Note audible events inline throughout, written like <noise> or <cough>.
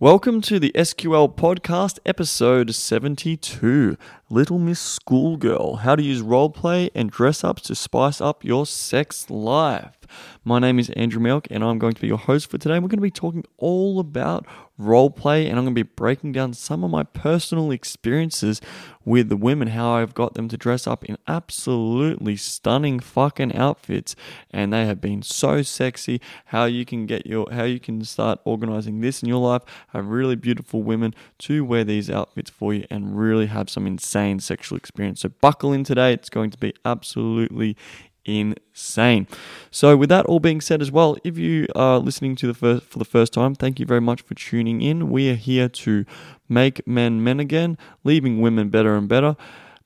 Welcome to the SQL Podcast, episode 72 Little Miss Schoolgirl How to Use Roleplay and Dress Ups to Spice Up Your Sex Life. My name is Andrew Mioch, and I'm going to be your host for today. We're going to be talking all about roleplay, and I'm going to be breaking down some of my personal experiences with the women, how I've got them to dress up in absolutely stunning fucking outfits, and they have been so sexy. How you can get your, how you can start organizing this in your life, have really beautiful women to wear these outfits for you, and really have some insane sexual experience. So buckle in today; it's going to be absolutely insane. So, with that all being said, as well, if you are listening to the first for the first time, thank you very much for tuning in. We are here to make men men again, leaving women better and better,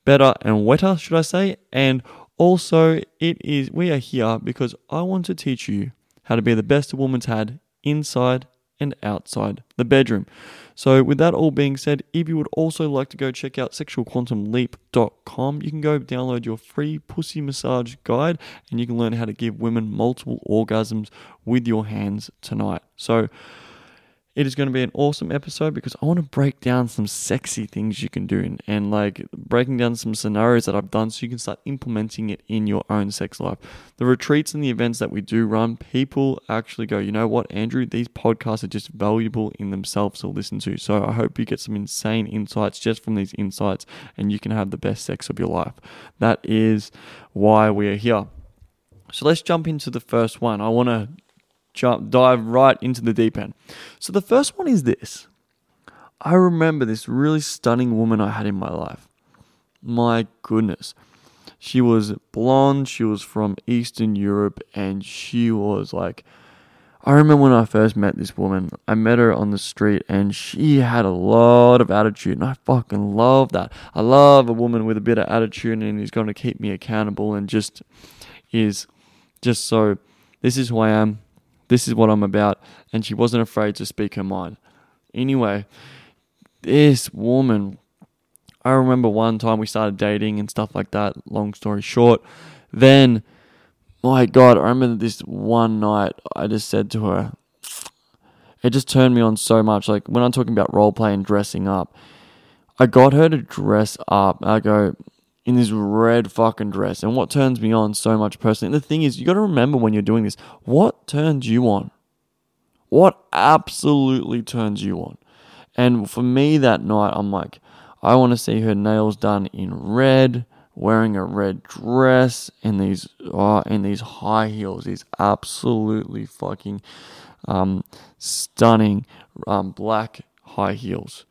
better and wetter, should I say? And also, it is we are here because I want to teach you how to be the best a woman's had inside and outside the bedroom. So, with that all being said, if you would also like to go check out sexualquantumleap.com, you can go download your free pussy massage guide and you can learn how to give women multiple orgasms with your hands tonight. So, it is going to be an awesome episode because I want to break down some sexy things you can do and, and, like breaking down some scenarios that I've done so you can start implementing it in your own sex life. The retreats and the events that we do run, people actually go, you know what, Andrew, these podcasts are just valuable in themselves to listen to. So I hope you get some insane insights just from these insights and you can have the best sex of your life. That is why we are here. So let's jump into the first one. I want to jump dive right into the deep end. So the first one is this. I remember this really stunning woman I had in my life. My goodness. She was blonde, she was from Eastern Europe, and she was like I remember when I first met this woman, I met her on the street and she had a lot of attitude, and I fucking love that. I love a woman with a bit of attitude and is going to keep me accountable and just is just so this is who I am, this is what I'm about. And she wasn't afraid to speak her mind. Anyway, this woman, I remember one time we started dating and stuff like that. Long story short, then, my God, I remember this one night I just said to her, it just turned me on so much. Like when I'm talking about role play and dressing up, I got her to dress up. I go, in this red fucking dress. And what turns me on so much personally, the thing is, you got to remember when you're doing this, what turns you on? What absolutely turns you on? And for me that night, I'm like, I want to see her nails done in red, wearing a red dress, and these oh, and these high heels, these absolutely fucking um, stunning um, black high heels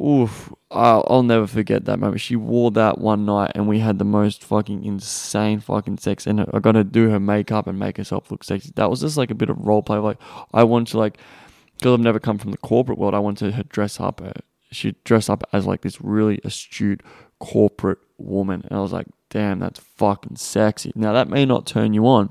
oof, I'll, never forget that moment. She wore that one night, and we had the most fucking insane fucking sex. And I got to do her makeup and make herself look sexy. That was just like a bit of role play. Like I wanted to like, because I've never come from the corporate world. I wanted her dress up. Uh, she'd dress up as like this really astute corporate woman, and I was like, damn, that's fucking sexy. Now that may not turn you on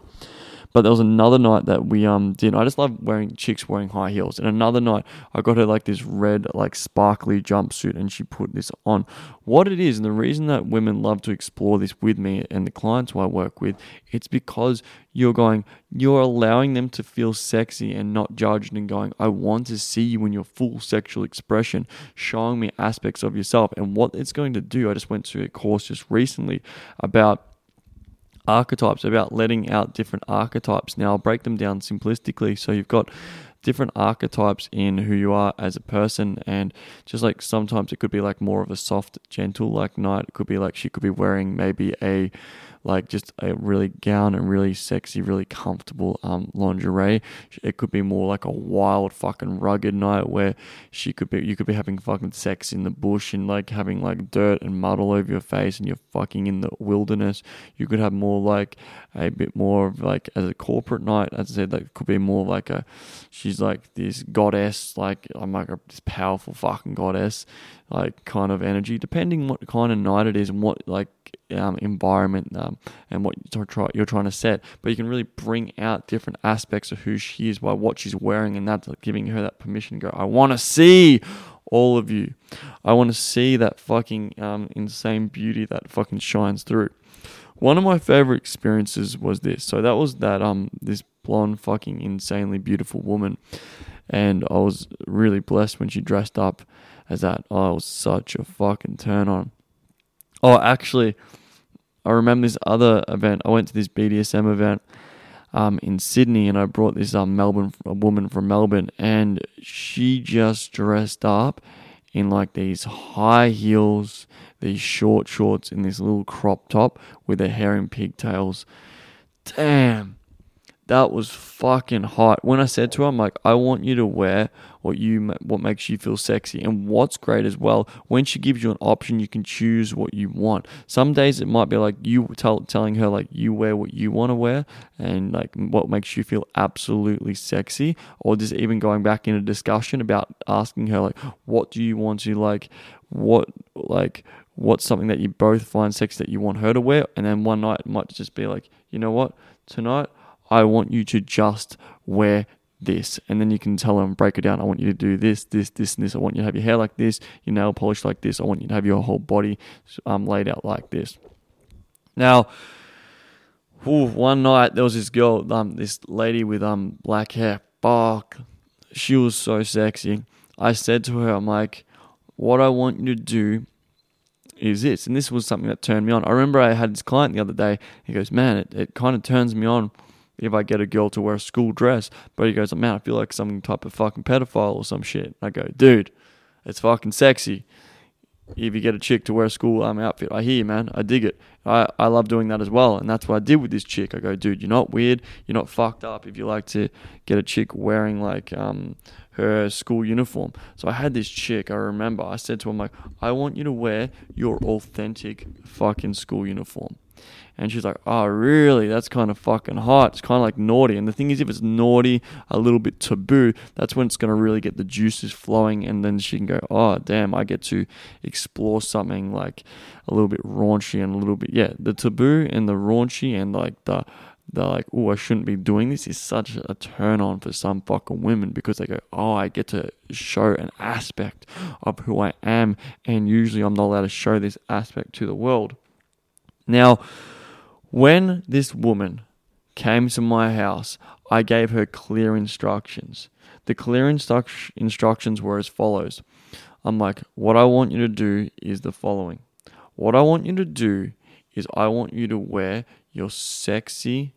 but there was another night that we um did. I just love wearing chicks wearing high heels. And another night I got her like this red like sparkly jumpsuit, and she put this on. What it is, and the reason that women love to explore this with me and the clients who I work with, it's because you're going, you're allowing them to feel sexy and not judged, and going, I want to see you in your full sexual expression, showing me aspects of yourself. And what it's going to do, I just went to a course just recently about archetypes, about letting out different archetypes. Now, I'll break them down simplistically. So, you've got different archetypes in who you are as a person, and just like sometimes it could be like more of a soft, gentle like night. It could be like she could be wearing maybe a like just a really gown and really sexy, really comfortable um, lingerie. It could be more like a wild fucking rugged night where she could be, you could be having fucking sex in the bush and like having like dirt and mud all over your face and you're fucking in the wilderness. You could have more like a bit more of like as a corporate night. As I said, that could be more like a, she's like this goddess, like I'm like a, this powerful fucking goddess, like kind of energy, depending what kind of night it is and what like um, environment um, and what you're, try, you're trying to set. But you can really bring out different aspects of who she is by what she's wearing, and that's like giving her that permission to go, I want to see all of you. I want to see that fucking um, insane beauty that fucking shines through. One of my favorite experiences was this. So that was that um this blonde fucking insanely beautiful woman. And I was really blessed when she dressed up as that. Oh, was such a fucking turn on. Oh, actually, I remember this other event. I went to this BDSM event um, in Sydney, and I brought this um, Melbourne a woman from Melbourne, and she just dressed up in like these high heels, these short shorts, and this little crop top with her hair in pigtails. Damn, that was fucking hot. When I said to her, I'm like, I want you to wear what you what makes you feel sexy. And what's great as well, when she gives you an option, you can choose what you want. Some days it might be like you tell, telling her like you wear what you want to wear and like what makes you feel absolutely sexy, or just even going back in a discussion about asking her like, what do you want to like, what like what's something that you both find sexy that you want her to wear, and then one night it might just be like, you know what, tonight I want you to just wear this. And then you can tell them, break it down. I want you to do this, this, this, and this. I want you to have your hair like this, your nail polished like this. I want you to have your whole body um, laid out like this. Now, one night there was this girl, um, this lady with um black hair. Fuck, she was so sexy. I said to her, I'm like, what I want you to do is this. And this was something that turned me on. I remember I had this client the other day. He goes, man, it, it kind of turns me on if I get a girl to wear a school dress. But he goes, man, I feel like some type of fucking pedophile or some shit. I go, dude, it's fucking sexy. If you get a chick to wear a school outfit, I hear you, man. I dig it. I, I love doing that as well. And that's what I did with this chick. I go, dude, you're not weird. You're not fucked up if you like to get a chick wearing like um, her school uniform. So I had this chick, I remember, I said to him, like, I want you to wear your authentic fucking school uniform. And she's like, oh, really? That's kind of fucking hot. It's kind of like naughty. And the thing is, if it's naughty, a little bit taboo, that's when it's going to really get the juices flowing. And then she can go, oh, damn, I get to explore something like a little bit raunchy and a little bit, yeah, the taboo and the raunchy and like the, the like, oh, I shouldn't be doing this is such a turn on for some fucking women because they go, oh, I get to show an aspect of who I am. And usually I'm not allowed to show this aspect to the world. Now, when this woman came to my house, I gave her clear instructions. The clear instru- instructions were as follows I'm like, what I want you to do is the following. What I want you to do is I want you to wear your sexy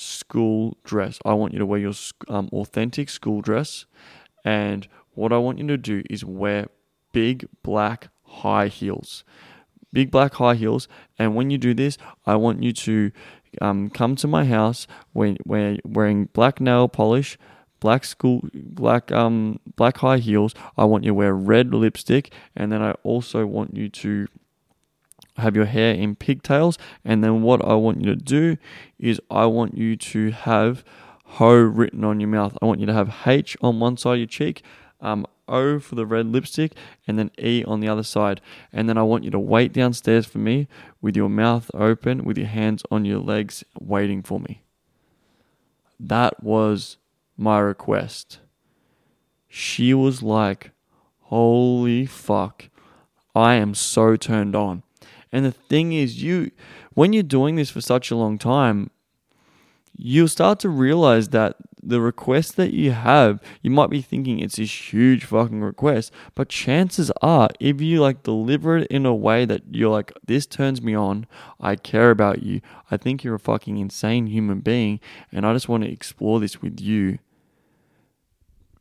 school dress. I want you to wear your um, authentic school dress. And what I want you to do is wear big black high heels big black high heels. And when you do this, I want you to um, come to my house when when wearing black nail polish, black school, black um black high heels. I want you to wear red lipstick, and then I also want you to have your hair in pigtails. And then what I want you to do is I want you to have ho written on your mouth. I want you to have H on one side of your cheek, um, O for the red lipstick, and then E on the other side. And then I want you to wait downstairs for me with your mouth open, with your hands on your legs, waiting for me. That was my request. She was like, Holy fuck, I am so turned on. And the thing is, you, when you're doing this for such a long time, you'll start to realize that the request that you have, you might be thinking it's this huge fucking request, but chances are, if you like deliver it in a way that you're like, this turns me on, I care about you, I think you're a fucking insane human being, and I just want to explore this with you.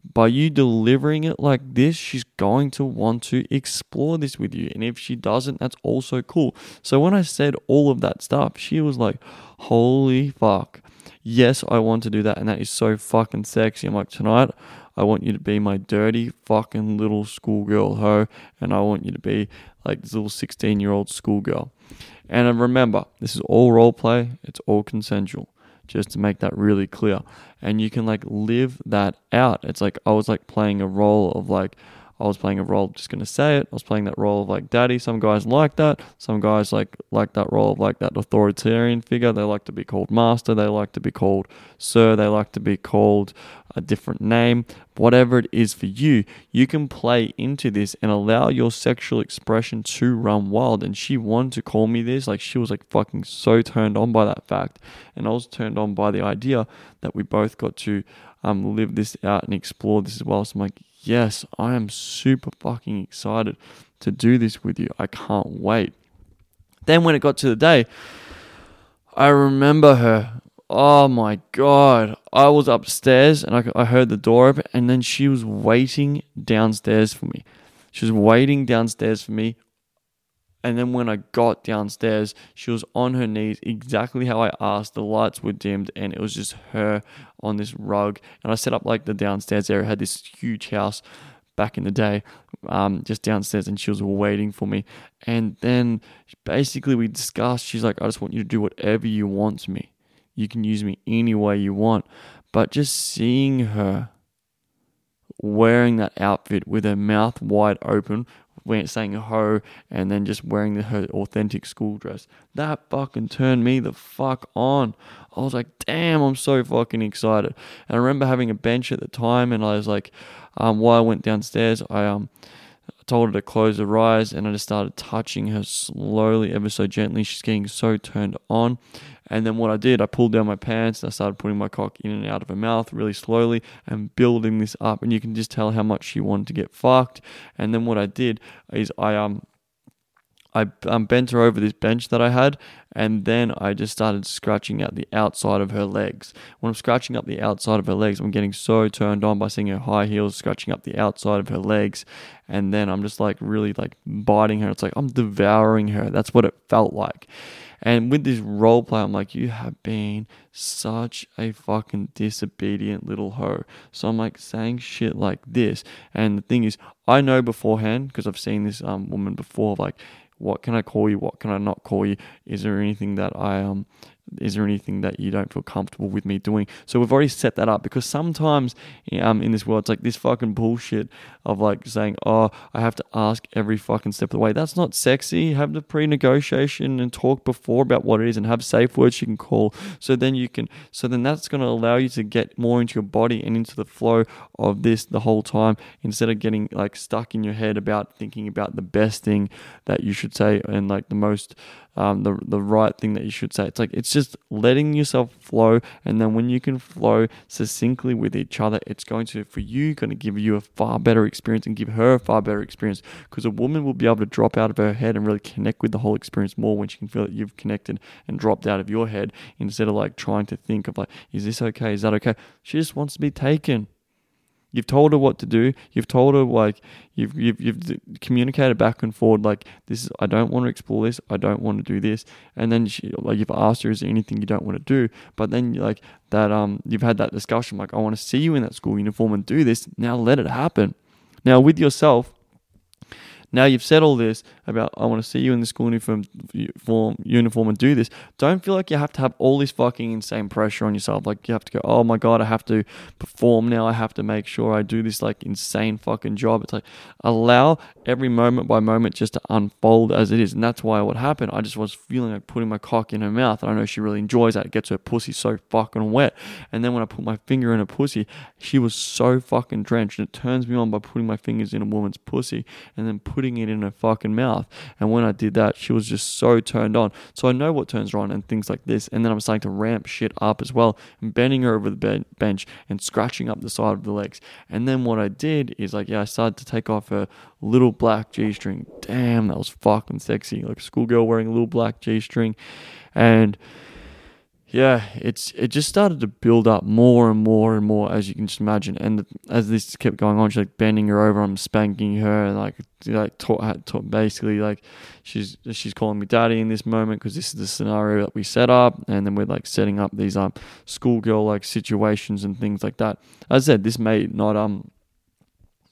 By you delivering it like this, she's going to want to explore this with you. And if she doesn't, that's also cool. So when I said all of that stuff, she was like, holy fuck yes, I want to do that, and that is so fucking sexy. I'm like, tonight, I want you to be my dirty fucking little schoolgirl hoe, and I want you to be like this little 16 year old schoolgirl. And remember, this is all role play, it's all consensual, just to make that really clear. And you can like live that out. It's like I was like playing a role of like, I was playing a role, just gonna say it. I was playing that role of like daddy. Some guys like that. Some guys like like that role of like that authoritarian figure. They like to be called master. They like to be called sir. They like to be called a different name. Whatever it is for you, you can play into this and allow your sexual expression to run wild. And she wanted to call me this. Like she was like fucking so turned on by that fact. And I was turned on by the idea that we both got to um, live this out and explore this as well. So I'm like, yes, I am super fucking excited to do this with you. I can't wait. Then when it got to the day, I remember her. Oh my god. I was upstairs and I, I heard the door open, and then she was waiting downstairs for me. She was waiting downstairs for me. And then when I got downstairs, she was on her knees exactly how I asked. The lights were dimmed and it was just her on this rug. And I set up like the downstairs area, had this huge house back in the day, um, just downstairs, and she was waiting for me. And then basically we discussed, she's like, I just want you to do whatever you want to me. You can use me any way you want. But just seeing her wearing that outfit with her mouth wide open, saying ho, and then just wearing the, her authentic school dress. That fucking turned me the fuck on. I was like, damn, I'm so fucking excited. And I remember having a bench at the time, and I was like, um, while I went downstairs, I um told her to close her eyes, and I just started touching her slowly, ever so gently. She's getting so turned on. And then what I did, I pulled down my pants and I started putting my cock in and out of her mouth really slowly and building this up. And you can just tell how much she wanted to get fucked. And then what I did is I um I um, bent her over this bench that I had, and then I just started scratching out the outside of her legs. When I'm scratching up the outside of her legs, I'm getting so turned on by seeing her high heels scratching up the outside of her legs, and then I'm just like really like biting her. It's like I'm devouring her. That's what it felt like. And with this role play, I'm like, you have been such a fucking disobedient little hoe. So I'm like saying shit like this. And the thing is, I know beforehand because I've seen this um, woman before, like, what can I call you? What can I not call you? Is there anything that I um is there anything that you don't feel comfortable with me doing? So we've already set that up because sometimes um, in this world, it's like this fucking bullshit of like saying, oh, I have to ask every fucking step of the way. That's not sexy. Have the pre negotiation and talk before about what it is and have safe words you can call. So then you can, so then that's going to allow you to get more into your body and into the flow of this the whole time instead of getting like stuck in your head about thinking about the best thing that you should say and like the most um, the the right thing that you should say. It's like it's just letting yourself flow, and then when you can flow succinctly with each other, it's going to for you going to give you a far better experience and give her a far better experience. Because a woman will be able to drop out of her head and really connect with the whole experience more when she can feel that you've connected and dropped out of your head instead of like trying to think of like is this okay? Is that okay? She just wants to be taken You've told her what to do. You've told her like you've you've you've communicated back and forward like this is I don't want to explore this. I don't want to do this. And then she like you've asked her is there anything you don't want to do? But then like that um you've had that discussion like I want to see you in that school uniform and do this. Now let it happen. Now with yourself now you've said all this about I want to see you in the school uniform, form, uniform and do this. Don't feel like you have to have all this fucking insane pressure on yourself. Like you have to go, oh my god, I have to perform now. I have to make sure I do this like insane fucking job. It's like allow every moment by moment just to unfold as it is, and that's why what happened. I just was feeling like putting my cock in her mouth. I know she really enjoys that. It gets her pussy so fucking wet. And then when I put my finger in her pussy, she was so fucking drenched. And it turns me on by putting my fingers in a woman's pussy and then putting putting it in her fucking mouth. And when I did that, she was just so turned on. So I know what turns her on and things like this. And then I'm starting to ramp shit up as well and bending her over the bench and scratching up the side of the legs. And then what I did is like, yeah, I started to take off her little black G string. Damn, that was fucking sexy. Like a schoolgirl wearing a little black G string. And yeah, it's it just started to build up more and more and more as you can just imagine. And as this kept going on, she's like bending her over, I'm spanking her, like like taught, taught basically like she's she's calling me daddy in this moment because this is the scenario that we set up, and then we're like setting up these um schoolgirl like situations and things like that. As I said, this may not um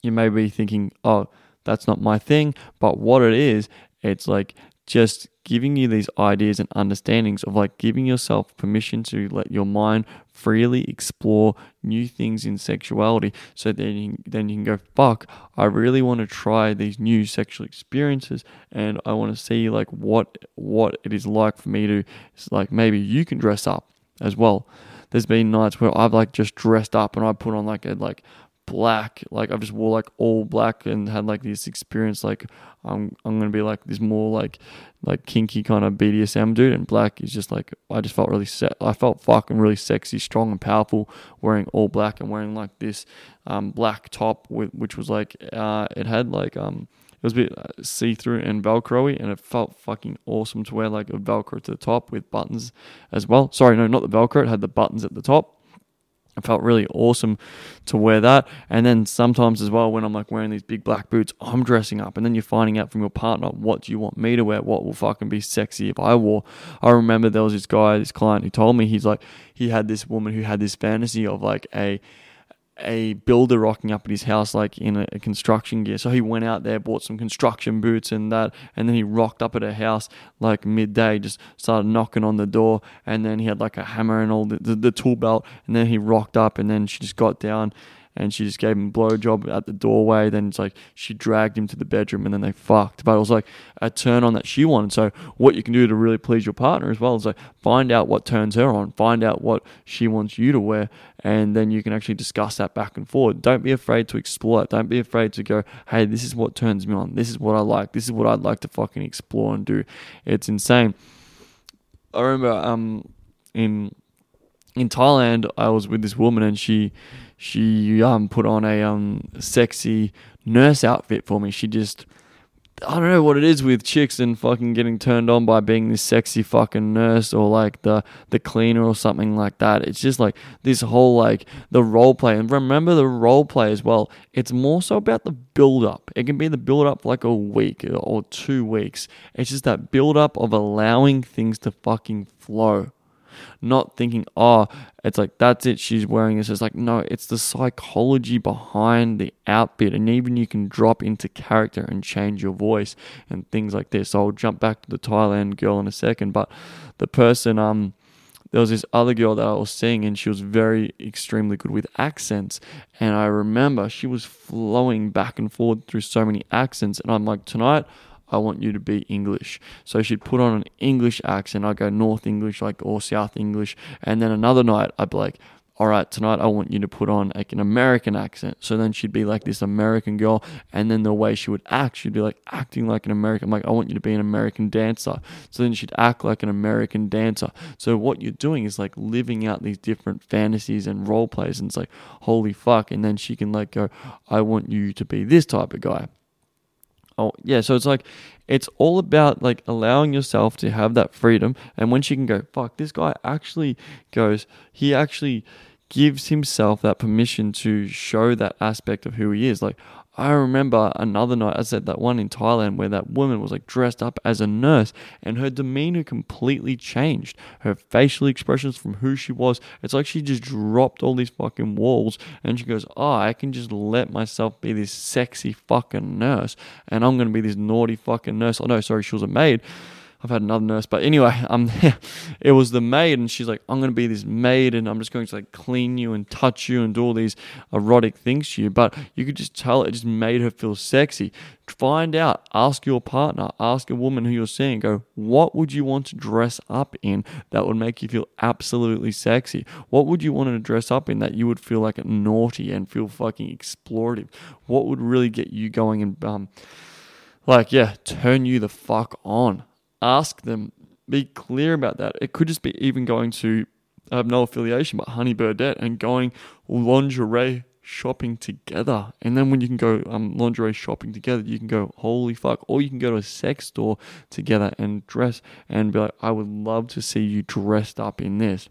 you may be thinking, oh, that's not my thing, but what it is, it's like just giving you these ideas and understandings of like giving yourself permission to let your mind freely explore new things in sexuality so then you, then you can go fuck i really want to try these new sexual experiences and i want to see like what what it is like for me to it's like maybe you can dress up as well. There's been nights where i've like just dressed up and i put on like a like black like I've just wore like all black and had like this experience like i'm i'm gonna be like this more like like kinky kind of bdsm dude and black is just like i just felt really set i felt fucking really sexy strong and powerful wearing all black and wearing like this um black top with which was like uh it had like um it was a bit uh, see-through and velcro and it felt fucking awesome to wear like a velcro to the top with buttons as well. Sorry no not the velcro it had the buttons at the top it felt really awesome to wear that. And then sometimes as well, when I'm like wearing these big black boots, I'm dressing up. And then you're finding out from your partner, what do you want me to wear? What will fucking be sexy if I wore? I remember there was this guy, this client who told me he's like, he had this woman who had this fantasy of like a a builder rocking up at his house like in a, a, construction gear. So he went out there, bought some construction boots and that, and then he rocked up at her house like midday, just started knocking on the door, and then he had like a hammer and all the, the, the tool belt, and then he rocked up, and then she just got down and she just gave him a blowjob at the doorway. Then it's like she dragged him to the bedroom and then they fucked. But it was like a turn on that she wanted. So what you can do to really please your partner as well is like find out what turns her on, find out what she wants you to wear, and then you can actually discuss that back and forward. Don't be afraid to explore it. Don't be afraid to go, hey, this is what turns me on. This is what I like. This is what I'd like to fucking explore and do. It's insane. I remember um in in Thailand I was with this woman and she she um put on a um sexy nurse outfit for me. She just I don't know what it is with chicks and fucking getting turned on by being this sexy fucking nurse or like the the cleaner or something like that. It's just like this whole like the role play and remember the role play as well. It's more so about the build up. It can be the build up like a week or two weeks. It's just that build up of allowing things to fucking flow not thinking, oh, it's like that's it, she's wearing this. It's like, no, it's the psychology behind the outfit. And even you can drop into character and change your voice and things like this. So I'll jump back to the Thailand girl in a second. But the person, um, there was this other girl that I was seeing, and she was very extremely good with accents. And I remember she was flowing back and forth through so many accents. And I'm like, tonight, I want you to be English. So she'd put on an English accent. I'd go North English, like or South English. And then another night, I'd be like, all right, tonight I want you to put on like an American accent. So then she'd be like this American girl, and then the way she would act, she'd be like acting like an American. I'm like, I want you to be an American dancer. So then she'd act like an American dancer. So what you're doing is like living out these different fantasies and role plays, and it's like, holy fuck. And then she can like go, I want you to be this type of guy oh yeah so it's like it's all about like allowing yourself to have that freedom and when she can go fuck this guy actually goes he actually gives himself that permission to show that aspect of who he is like I remember another night, I said that one in Thailand where that woman was like dressed up as a nurse and her demeanor completely changed. Her facial expressions from who she was, it's like she just dropped all these fucking walls and she goes, Oh, I can just let myself be this sexy fucking nurse and I'm going to be this naughty fucking nurse. Oh, no, sorry, she was a maid. I've had another nurse, but anyway, um, <laughs> it was the maid, and she's like, "I'm going to be this maid, and I'm just going to like clean you and touch you and do all these erotic things to you." But you could just tell it just made her feel sexy. Find out, ask your partner, ask a woman who you're seeing, go, what would you want to dress up in that would make you feel absolutely sexy? What would you want to dress up in that you would feel like naughty and feel fucking explorative? What would really get you going and um, like yeah, turn you the fuck on? Ask them, be clear about that. It could just be even going to, I have no affiliation, but Honey Birdette and going lingerie shopping together. And then when you can go um, lingerie shopping together, you can go, holy fuck. Or you can go to a sex store together and dress and be like, I would love to see you dressed up in this.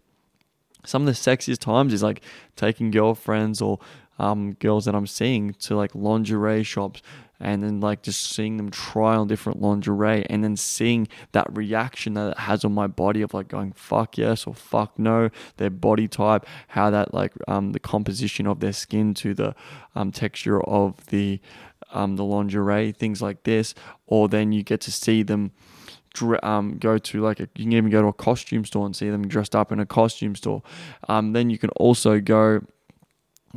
Some of the sexiest times is like taking girlfriends or um, girls that I'm seeing to like lingerie shops and then like just seeing them try on different lingerie and then seeing that reaction that it has on my body of like going fuck yes or fuck no their body type how that like um the composition of their skin to the um texture of the um the lingerie things like this or then you get to see them um, go to like a, you can even go to a costume store and see them dressed up in a costume store. Um, then you can also go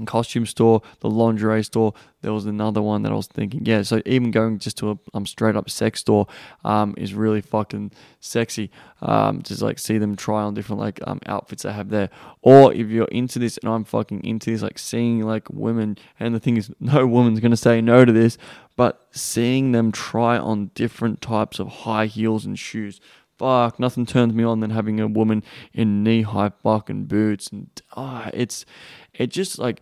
costume store, the lingerie store. There was another one that I was thinking, yeah. So even going just to a um, straight up sex store um, is really fucking sexy. Um, just like see them try on different like um, outfits they have there. Or if you're into this, and I'm fucking into this, like seeing like women. And the thing is, <laughs> no woman's gonna say no to this, but seeing them try on different types of high heels and shoes fuck, nothing turns me on than having a woman in knee high fucking boots. And ah, it's it just like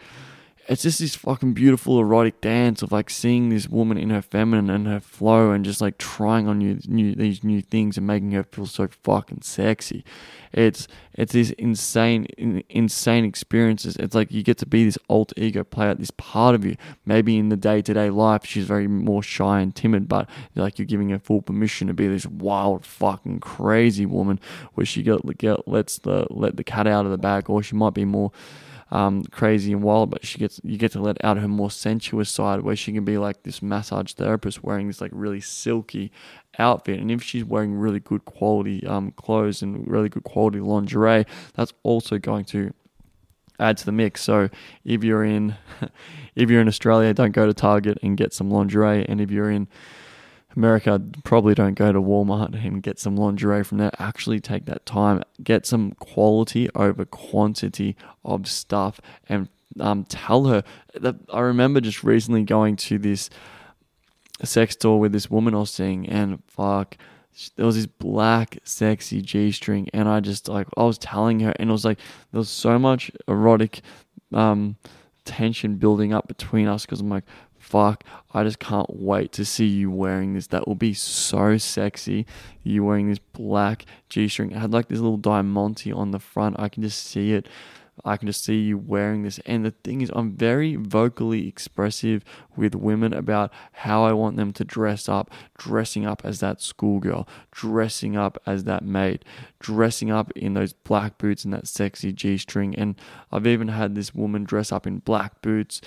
it's just this fucking beautiful erotic dance of like seeing this woman in her feminine and her flow and just like trying on new, new these new things and making her feel so fucking sexy. It's it's these insane insane experiences. It's like you get to be this alter ego, play out this part of you. Maybe in the day to day life she's very more shy and timid, but like you're giving her full permission to be this wild fucking crazy woman where she get, get lets the let the cat out of the bag, or she might be more um, crazy and wild, but she gets you get to let out her more sensuous side where she can be like this massage therapist wearing this like really silky outfit. And if she's wearing really good quality um, clothes and really good quality lingerie, that's also going to add to the mix. So if you're in <laughs> if you're in Australia, don't go to Target and get some lingerie. And if you're in America, probably don't go to Walmart and get some lingerie from there. Actually, take that time, get some quality over quantity of stuff, and um, tell her that I remember just recently going to this sex store with this woman I was seeing, and fuck, there was this black sexy G string, and I just like I was telling her, and it was like there was so much erotic um, tension building up between us because I'm like, fuck, I just can't wait to see you wearing this. That will be so sexy. You wearing this black G string. It had like this little diamante on the front. I can just see it. I can just see you wearing this. And the thing is, I'm very vocally expressive with women about how I want them to dress up, dressing up as that schoolgirl, dressing up as that maid, dressing up in those black boots and that sexy G string. And I've even had this woman dress up in black boots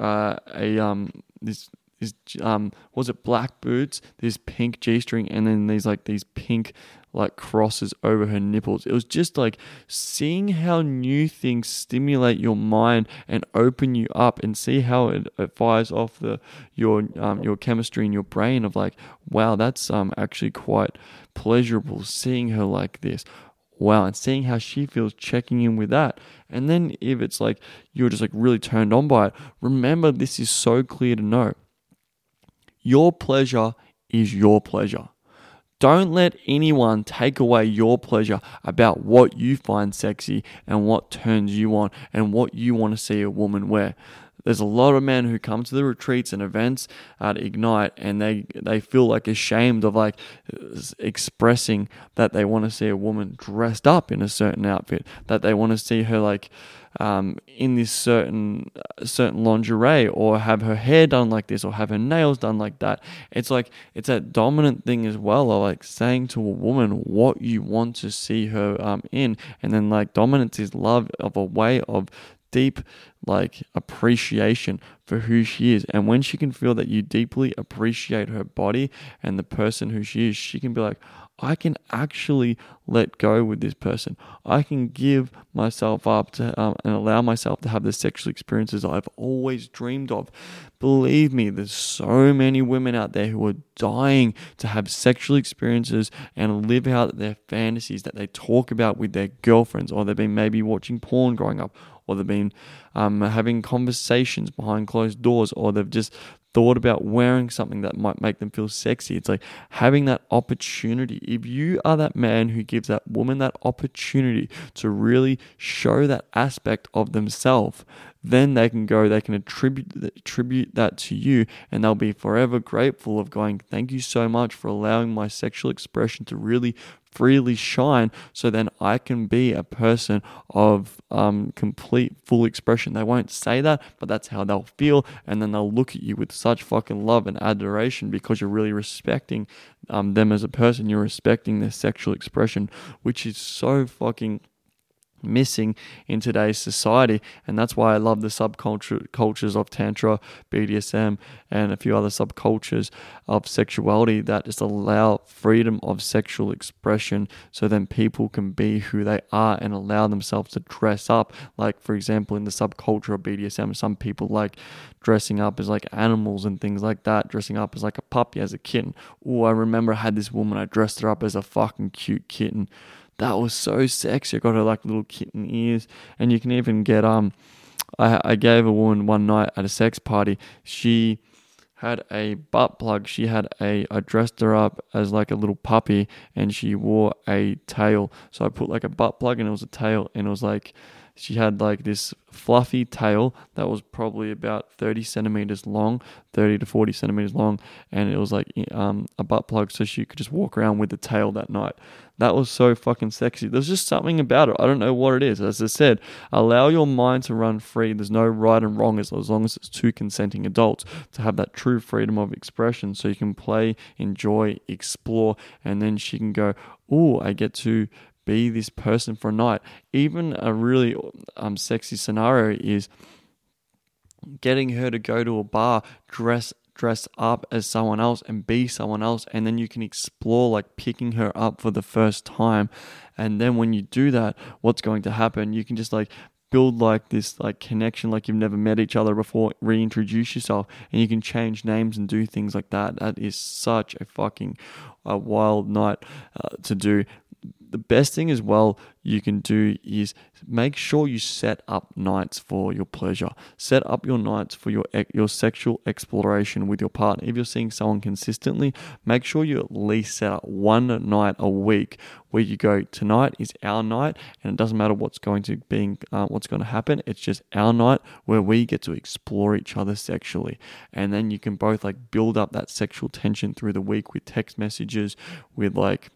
uh, a um this this um was it black boots, this pink G string, and then these like these pink like crosses over her nipples. It was just like seeing how new things stimulate your mind and open you up, and see how it, it fires off the your um your chemistry in your brain of like, wow, that's um actually quite pleasurable seeing her like this wow, and seeing how she feels checking in with that. And then if it's like you're just like really turned on by it, remember this is so clear to know. Your pleasure is your pleasure. Don't let anyone take away your pleasure about what you find sexy and what turns you on and what you want to see a woman wear there's a lot of men who come to the retreats and events at Ignite and they they feel like ashamed of like expressing that they want to see a woman dressed up in a certain outfit, that they want to see her like um, in this certain certain lingerie or have her hair done like this or have her nails done like that. It's like it's that dominant thing as well, of like saying to a woman what you want to see her um, in, and then like dominance is love of a way of deep like appreciation for who she is. And when she can feel that you deeply appreciate her body and the person who she is, she can be like, I can actually let go with this person. I can give myself up to um, and allow myself to have the sexual experiences I've always dreamed of. Believe me, there's so many women out there who are dying to have sexual experiences and live out their fantasies that they talk about with their girlfriends, or they've been maybe watching porn growing up, or they've been um, having conversations behind closed doors, or they've just thought about wearing something that might make them feel sexy. It's like having that opportunity. If you are that man who gives that woman that opportunity to really show that aspect of themselves, then they can go, they can attribute attribute that to you, and they'll be forever grateful of going, Thank you so much for allowing my sexual expression to really freely shine so then I can be a person of um, complete full expression. They won't say that, but that's how they'll feel. And then they'll look at you with such fucking love and adoration because you're really respecting um, them as a person. You're respecting their sexual expression, which is so fucking missing in today's society and that's why I love the subculture cultures of tantra, BDSM and a few other subcultures of sexuality that just allow freedom of sexual expression so then people can be who they are and allow themselves to dress up like for example in the subculture of BDSM some people like dressing up as like animals and things like that dressing up as like a puppy as a kitten. Oh, I remember I had this woman I dressed her up as a fucking cute kitten that was so sexy. I got her like little kitten ears, and you can even get um. I I gave a woman one night at a sex party. She had a butt plug. She had a I dressed her up as like a little puppy, and she wore a tail. So I put like a butt plug, and it was a tail, and it was like she had like this fluffy tail that was probably about 30 centimeters long 30 to 40 centimeters long and it was like um, a butt plug so she could just walk around with the tail that night. That was so fucking sexy. There's just something about it. I don't know what it is. As i said allow your mind to run free. There's no right and wrong as, as long as it's two consenting adults to have that true freedom of expression so you can play enjoy explore and then she can go oh i get to be this person for a night. Even a really um, sexy scenario is getting her to go to a bar, dress dress up as someone else and be someone else and then you can explore like picking her up for the first time. And then when you do that what's going to happen? You can just like build like this like connection like you've never met each other before reintroduce yourself and you can change names and do things like that. That is such a fucking a wild night uh, to do the best thing as well you can do is make sure you set up nights for your pleasure. Set up your nights for your your sexual exploration with your partner. If you're seeing someone consistently, make sure you at least set up one night a week where you go tonight is our night, and it doesn't matter what's going to being uh, what's going to happen. It's just our night where we get to explore each other sexually, and then you can both like build up that sexual tension through the week with text messages, with like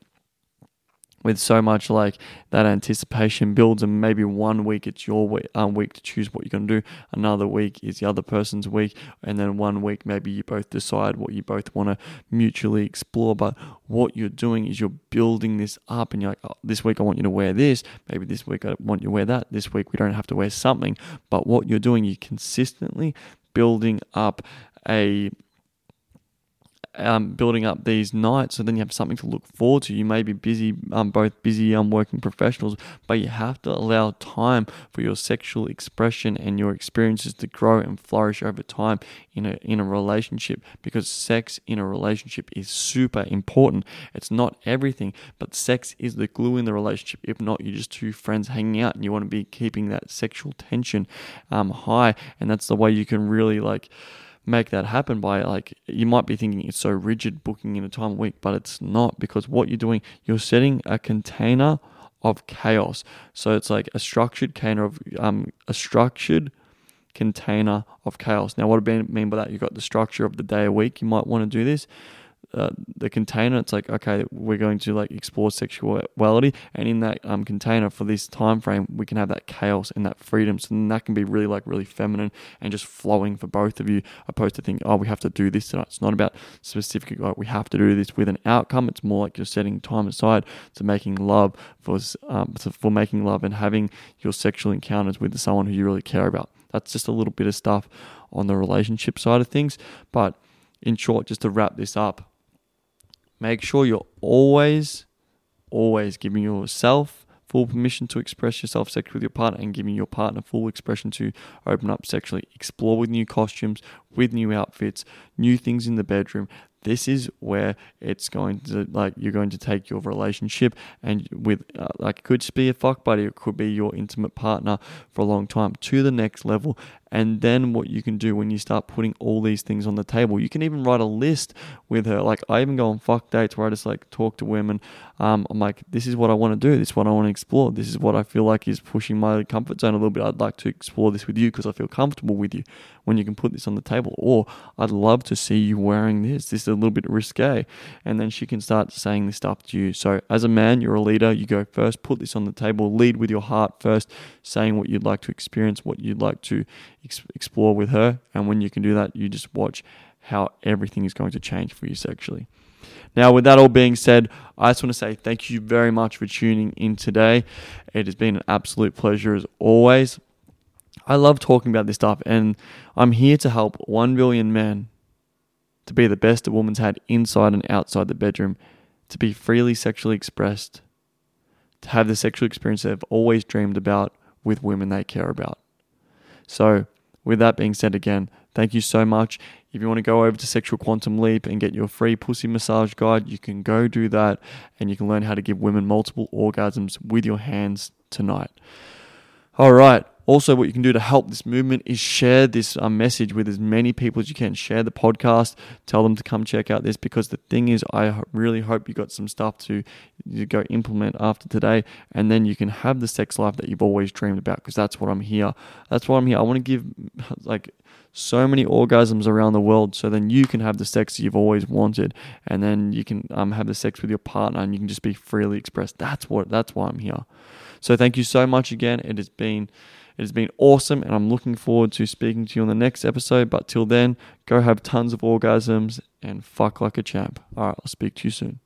with so much like that anticipation builds and maybe one week it's your week, um, week to choose what you're going to do another week is the other person's week and then one week maybe you both decide what you both want to mutually explore but what you're doing is you're building this up and you're like oh, this week i want you to wear this maybe this week i want you to wear that this week we don't have to wear something but what you're doing you're consistently building up a um, building up these nights, so then you have something to look forward to. You may be busy, um, both busy um, working professionals, but you have to allow time for your sexual expression and your experiences to grow and flourish over time in a in a relationship. Because sex in a relationship is super important. It's not everything, but sex is the glue in the relationship. If not, you're just two friends hanging out, and you want to be keeping that sexual tension um, high, and that's the way you can really like make that happen by like you might be thinking it's so rigid booking in a time week but it's not because what you're doing you're setting a container of chaos. So it's like a structured container of um a structured container of chaos. Now what do I mean by that you've got the structure of the day a week. You might want to do this uh, the container it's like okay we're going to like explore sexuality and in that um, container for this time frame we can have that chaos and that freedom. So that can be really like really feminine and just flowing for both of you opposed to think oh we have to do this tonight. It's not about specifically like we have to do this with an outcome. It's more like you're setting time aside to making love for um, for making love and having your sexual encounters with someone who you really care about. That's just a little bit of stuff on the relationship side of things. But in short just to wrap this up Make sure you're always, always giving yourself full permission to express yourself sexually with your partner and giving your partner full expression to open up sexually. Explore with new costumes, with new outfits, new things in the bedroom. This is where it's going to like you're going to take your relationship and with uh, like it could just be a fuck buddy, it could be your intimate partner for a long time to the next level and then what you can do when you start putting all these things on the table, you can even write a list with her. Like I even go on fuck dates where I just like talk to women. Um, I'm like, this is what I want to do. This is what I want to explore. This is what I feel like is pushing my comfort zone a little bit. I'd like to explore this with you because I feel comfortable with you when you can put this on the table. Or I'd love to see you wearing this. This is a little bit risque. And then she can start saying this stuff to you. So as a man, you're a leader. You go first, put this on the table, lead with your heart first, saying what you'd like to experience, what you'd like to explore with her. And when you can do that, you just watch how everything is going to change for you sexually. Now, with that all being said, I just want to say thank you very much for tuning in today. It has been an absolute pleasure as always. I love talking about this stuff, and I'm here to help 1 billion men to be the best a woman's had inside and outside the bedroom, to be freely sexually expressed, to have the sexual experience they've always dreamed about with women they care about. So, with that being said, again, thank you so much. If you want to go over to Sexual Quantum Leap and get your free pussy massage guide, you can go do that and you can learn how to give women multiple orgasms with your hands tonight. All right. Also, what you can do to help this movement is share this um, message with as many people as you can. Share the podcast, tell them to come check out this because the thing is, I really hope you got some stuff to, go implement after today, and then you can have the sex life that you've always dreamed about because that's what I'm here. That's what I'm here. I want to give <laughs> like so many orgasms around the world so then you can have the sex you've always wanted and then you can um, have the sex with your partner and you can just be freely expressed that's what that's why i'm here so thank you so much again it has been it has been awesome, and I'm looking forward to speaking to you on the next episode. But till then, go have tons of orgasms and fuck like a champ. All right, I'll speak to you soon.